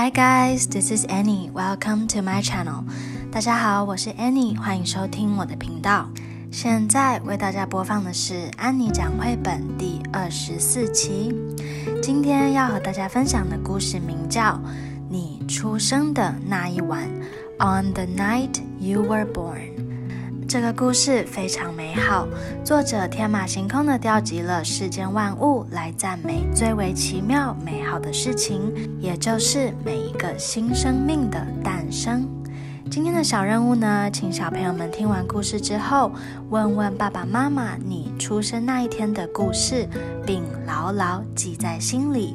Hi guys, this is Annie. Welcome to my channel. 大家好，我是 Annie，欢迎收听我的频道。现在为大家播放的是《安妮讲绘本》第二十四期。今天要和大家分享的故事名叫《你出生的那一晚》，On the night you were born。这个故事非常美好，作者天马行空的调集了世间万物来赞美最为奇妙美好的事情，也就是每一个新生命的诞生。今天的小任务呢，请小朋友们听完故事之后，问问爸爸妈妈你出生那一天的故事，并牢牢记在心里。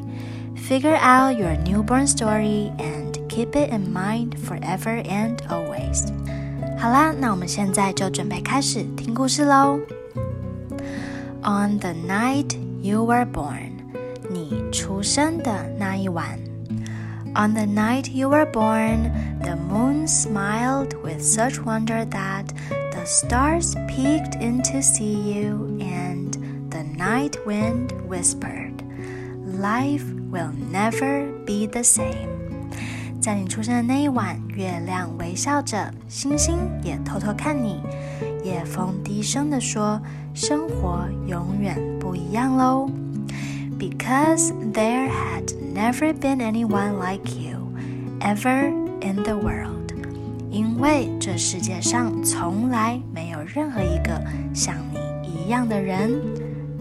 Figure out your newborn story and keep it in mind forever and always. 好啦，那我们现在就准备开始听故事喽。On the night you were born，你出生的那一晚。On the night you were born, the moon smiled with such wonder that the stars peeked in to see you, and the night wind whispered, Life will never be the same. 在你出生的那一晚，月亮微笑着，星星也偷偷看你。夜风低声地说：“生活永远不一样喽。” Because there had never been anyone like you ever in the world，因为这世界上从来没有任何一个像你一样的人。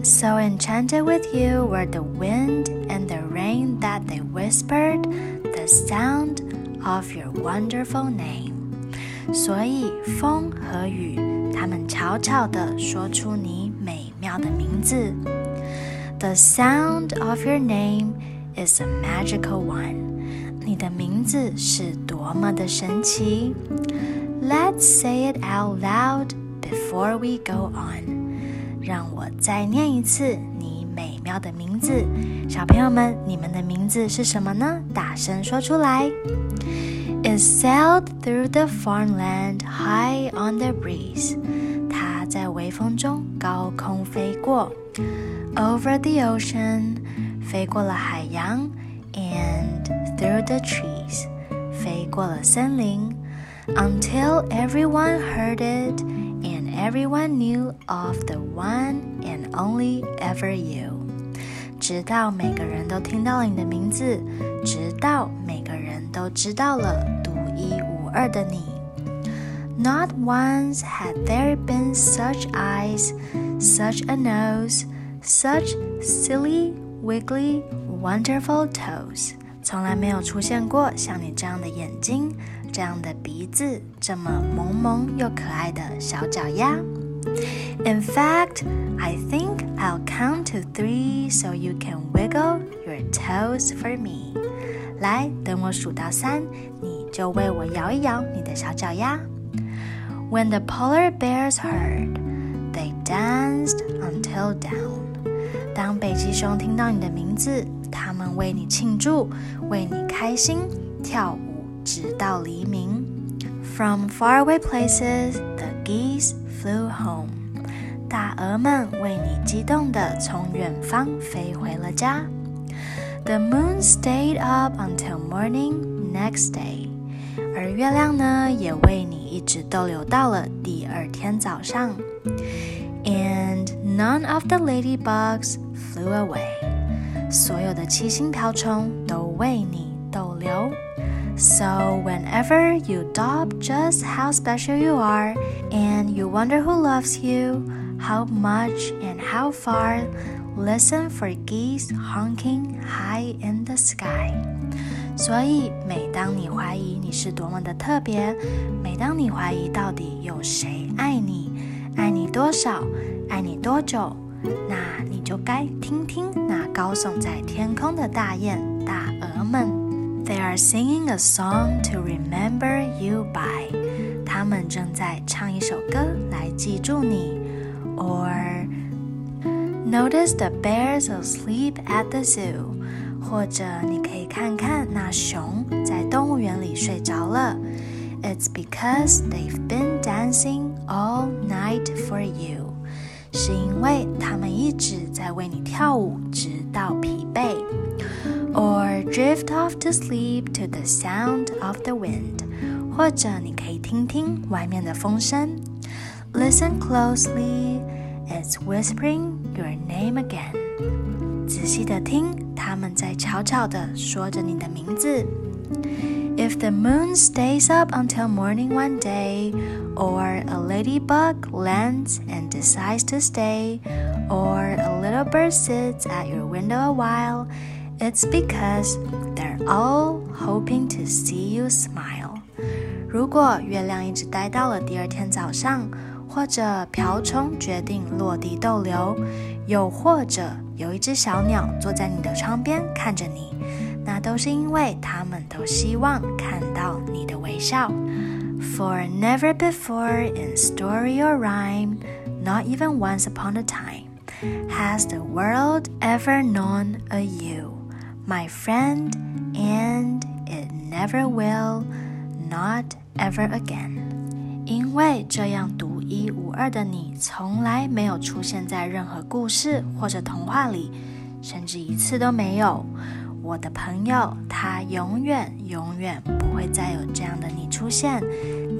So enchanted with you were the wind and the rain that they whispered the sound of your wonderful name。所以风和雨，他们悄悄地说出你美妙的名字。The sound of your name is a magical one。你的名字是多么的神奇。Let's say it out loud before we go on。让我再念一次你 美妙的名字，小朋友们，你们的名字是什么呢？大声说出来。It sailed through the farmland high on the breeze。它在微风中高空飞过。Over the ocean，飞过了海洋，and through the trees，飞过了森林。Until everyone heard it。 Everyone knew of the one and only ever you。直到每个人都听到了你的名字，直到每个人都知道了独一无二的你。Not once had there been such eyes, such a nose, such silly, wiggly, wonderful toes。从来没有出现过像你这样的眼睛。 这样的鼻子，这么萌萌又可爱的小脚丫。In fact, I think I'll count to three so you can wiggle your toes for me. 来，等我数到三，你就为我摇一摇你的小脚丫。When the polar bears heard, they danced until dawn. 当北极熊听到你的名字，他们为你庆祝，为你开心，跳舞。 直到黎明。From faraway places, the geese flew home. 大鹅们为你激动地从远方飞回了家。The moon stayed up until morning next day. 而月亮呢，也为你一直逗留到了第二天早上。And none of the ladybugs flew away. 所有的七星瓢虫都为你逗留。 So, whenever you doubt just how special you are and you wonder who loves you, how much and how far, listen for geese honking high in the sky. 所以，每当你怀疑你是多么的特别，每当你怀疑到底有谁爱你，爱你多少，爱你多久，那你就该听听那高耸在天空的大雁、大鹅们。 They are singing a song to remember you by. 他们正在唱一首歌来记住你。Or notice the bears asleep at the zoo. 或者你可以看看那熊在动物园里睡着了。It's because they've been dancing all night for you. 是因为他们一直在为你跳舞，直到疲惫。 or drift off to sleep to the sound of the wind，或者你可以听听外面的风声。Listen closely, it's whispering your name again。仔细的听，他们在悄悄地说着你的名字。If the moon stays up until morning one day, or a ladybug lands and decides to stay, or a little bird sits at your window a while, it's because they're all hoping to see you smile. 如果月亮一直待到了第二天早上，或者瓢虫决定落地逗留，又或者有一只小鸟坐在你的窗边看着你，那都是因为他们都希望看到你的微笑。For never before in story or rhyme, not even once upon a time, has the world ever known a you, my friend, and it never will, not ever again. 因为这样独一无二的你，从来没有出现在任何故事或者童话里，甚至一次都没有。我的朋友，他永远永远不会再有这样的你出现。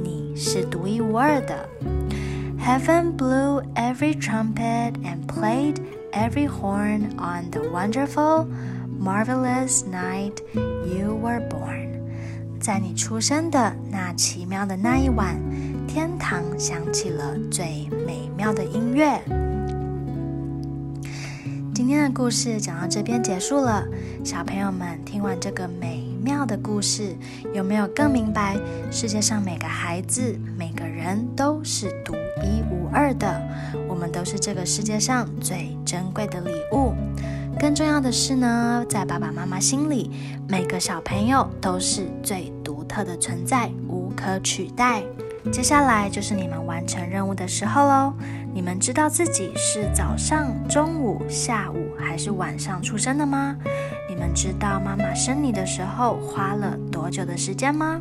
你是独一无二的。Heaven blew every trumpet and played every horn on the wonderful, Marvelous night you were born。在你出生的那奇妙的那一晚，天堂响起了最美妙的音乐。今天的故事讲到这边结束了，小朋友们听完这个美妙的故事，有没有更明白世界上每个孩子、每个人都是独一无二的？我们都是这个世界上最珍贵的礼物。更重要的是呢，在爸爸妈妈心里，每个小朋友都是最独特的存在，无可取代。接下来就是你们完成任务的时候喽。你们知道自己是早上、中午、下午还是晚上出生的吗？你们知道妈妈生你的时候花了多久的时间吗？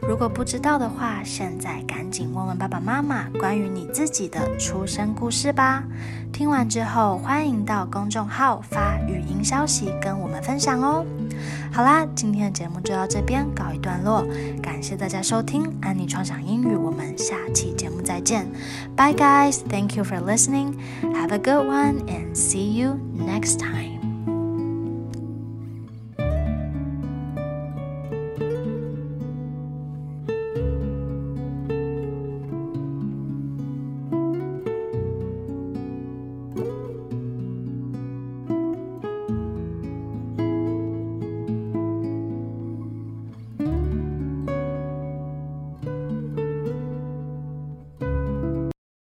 如果不知道的话，现在赶紧问问爸爸妈妈关于你自己的出生故事吧。听完之后，欢迎到公众号发语音消息跟我们分享哦。好啦，今天的节目就到这边告一段落，感谢大家收听安妮创想英语，我们下期节目再见，Bye guys，Thank you for listening，Have a good one and see you next time。